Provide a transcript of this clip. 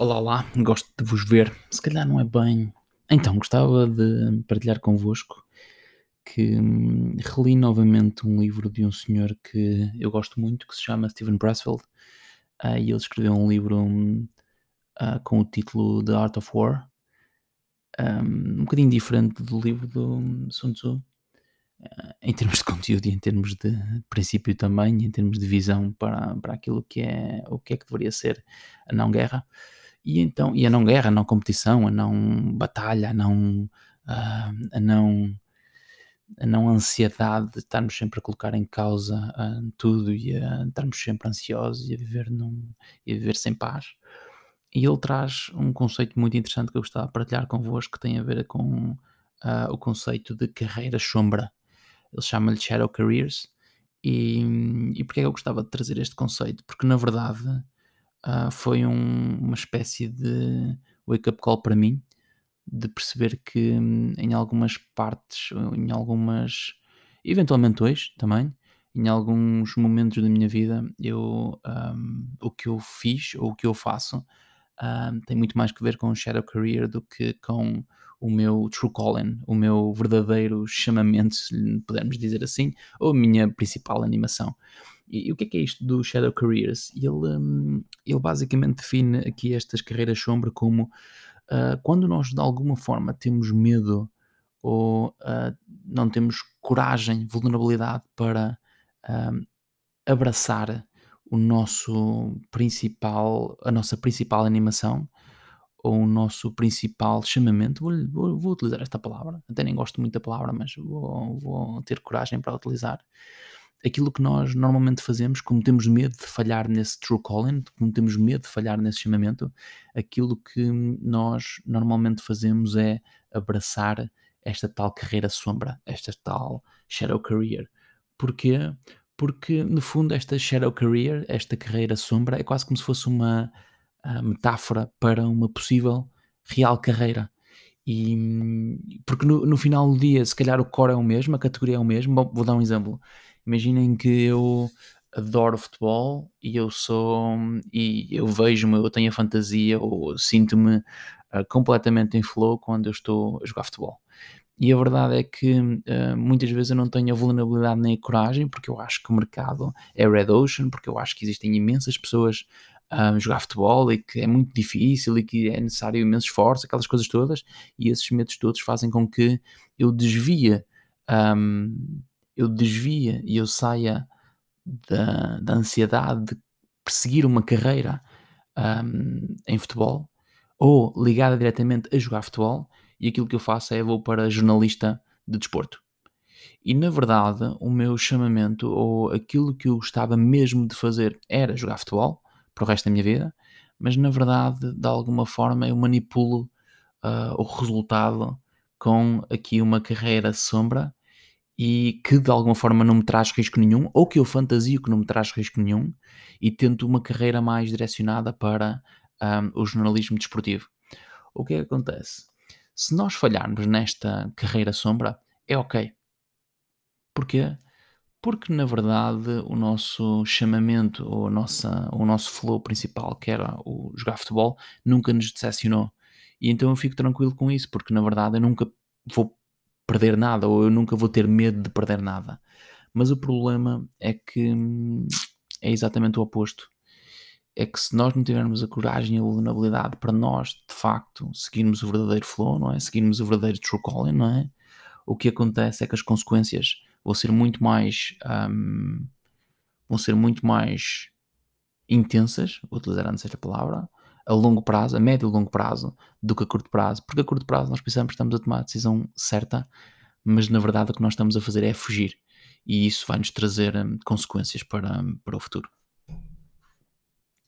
Olá, olá, gosto de vos ver. Se calhar não é bem. Então, gostava de partilhar convosco que hum, reli novamente um livro de um senhor que eu gosto muito, que se chama Steven Pressfield, ah, e ele escreveu um livro ah, com o título The Art of War, um, um bocadinho diferente do livro do hum, Sun Tzu, ah, em termos de conteúdo e em termos de princípio também, em termos de visão para, para aquilo que é o que é que deveria ser a não-guerra. E então, e a não guerra, a não competição, a não batalha, a não, ah, a não, a não ansiedade de estarmos sempre a colocar em causa ah, tudo e a estarmos sempre ansiosos e a viver, num, e a viver sem paz. E ele traz um conceito muito interessante que eu gostava de partilhar convosco, que tem a ver com ah, o conceito de carreira sombra. Ele chama-lhe Shadow Careers. E, e porquê é que eu gostava de trazer este conceito? Porque na verdade ah, foi um- uma espécie de wake-up call para mim, de perceber que hum, em algumas partes, em algumas, eventualmente hoje também, em alguns momentos da minha vida, eu, ahm, o que eu fiz ou o que eu faço ahm, tem muito mais que ver com o shadow career do que com o meu true calling, o meu verdadeiro chamamento, se pudermos dizer assim, ou a minha principal animação. E, e o que é que é isto do Shadow Careers? Ele, hum, ele basicamente define aqui estas carreiras sombra como ah, quando nós de alguma forma temos medo ou ah, não temos coragem, vulnerabilidade para ah, abraçar o nosso principal, a nossa principal animação ou o nosso principal chamamento, vou, vou, vou utilizar esta palavra, até nem gosto muito da palavra, mas vou, vou ter coragem para utilizar aquilo que nós normalmente fazemos, como temos medo de falhar nesse true calling, como temos medo de falhar nesse chamamento, aquilo que nós normalmente fazemos é abraçar esta tal carreira sombra, esta tal shadow career. Porquê? Porque, no fundo, esta shadow career, esta carreira sombra, é quase como se fosse uma ah, metáfora para uma possível real carreira. E, porque no, no final do dia, se calhar o core é o mesmo, a categoria é o mesmo. Bom, vou dar um exemplo. Imaginem que eu adoro futebol e eu sou e eu vejo-me, eu tenho a fantasia ou sinto-me uh, completamente em flow quando eu estou a jogar futebol. E a verdade é que uh, muitas vezes eu não tenho a vulnerabilidade nem a coragem, porque eu acho que o mercado é red ocean, porque eu acho que existem imensas pessoas a jogar futebol e que é muito difícil e que é necessário imenso esforço, aquelas coisas todas, e esses medos todos fazem com que eu desvie um, eu desvia e eu saia da, da ansiedade de perseguir uma carreira um, em futebol ou ligada diretamente a jogar futebol e aquilo que eu faço é vou para jornalista de desporto. E na verdade, o meu chamamento ou aquilo que eu gostava mesmo de fazer era jogar futebol para o resto da minha vida, mas na verdade, de alguma forma, eu manipulo uh, o resultado com aqui uma carreira sombra e que de alguma forma não me traz risco nenhum, ou que eu fantasio que não me traz risco nenhum, e tento uma carreira mais direcionada para um, o jornalismo desportivo. O que é que acontece? Se nós falharmos nesta carreira sombra, é ok. Porquê? Porque na verdade o nosso chamamento, ou nossa, o nosso flow principal, que era o jogar futebol, nunca nos decepcionou. E então eu fico tranquilo com isso, porque na verdade eu nunca vou perder nada, ou eu nunca vou ter medo de perder nada. Mas o problema é que hum, é exatamente o oposto. É que se nós não tivermos a coragem e a vulnerabilidade para nós, de facto, seguirmos o verdadeiro flow, não é? Seguirmos o verdadeiro true calling, não é? O que acontece é que as consequências vão ser muito mais. Um, vão ser muito mais intensas, antes esta palavra, a longo prazo, a médio e longo prazo, do que a curto prazo, porque a curto prazo nós pensamos que estamos a tomar a decisão certa, mas na verdade o que nós estamos a fazer é fugir, e isso vai nos trazer hum, consequências para, para o futuro.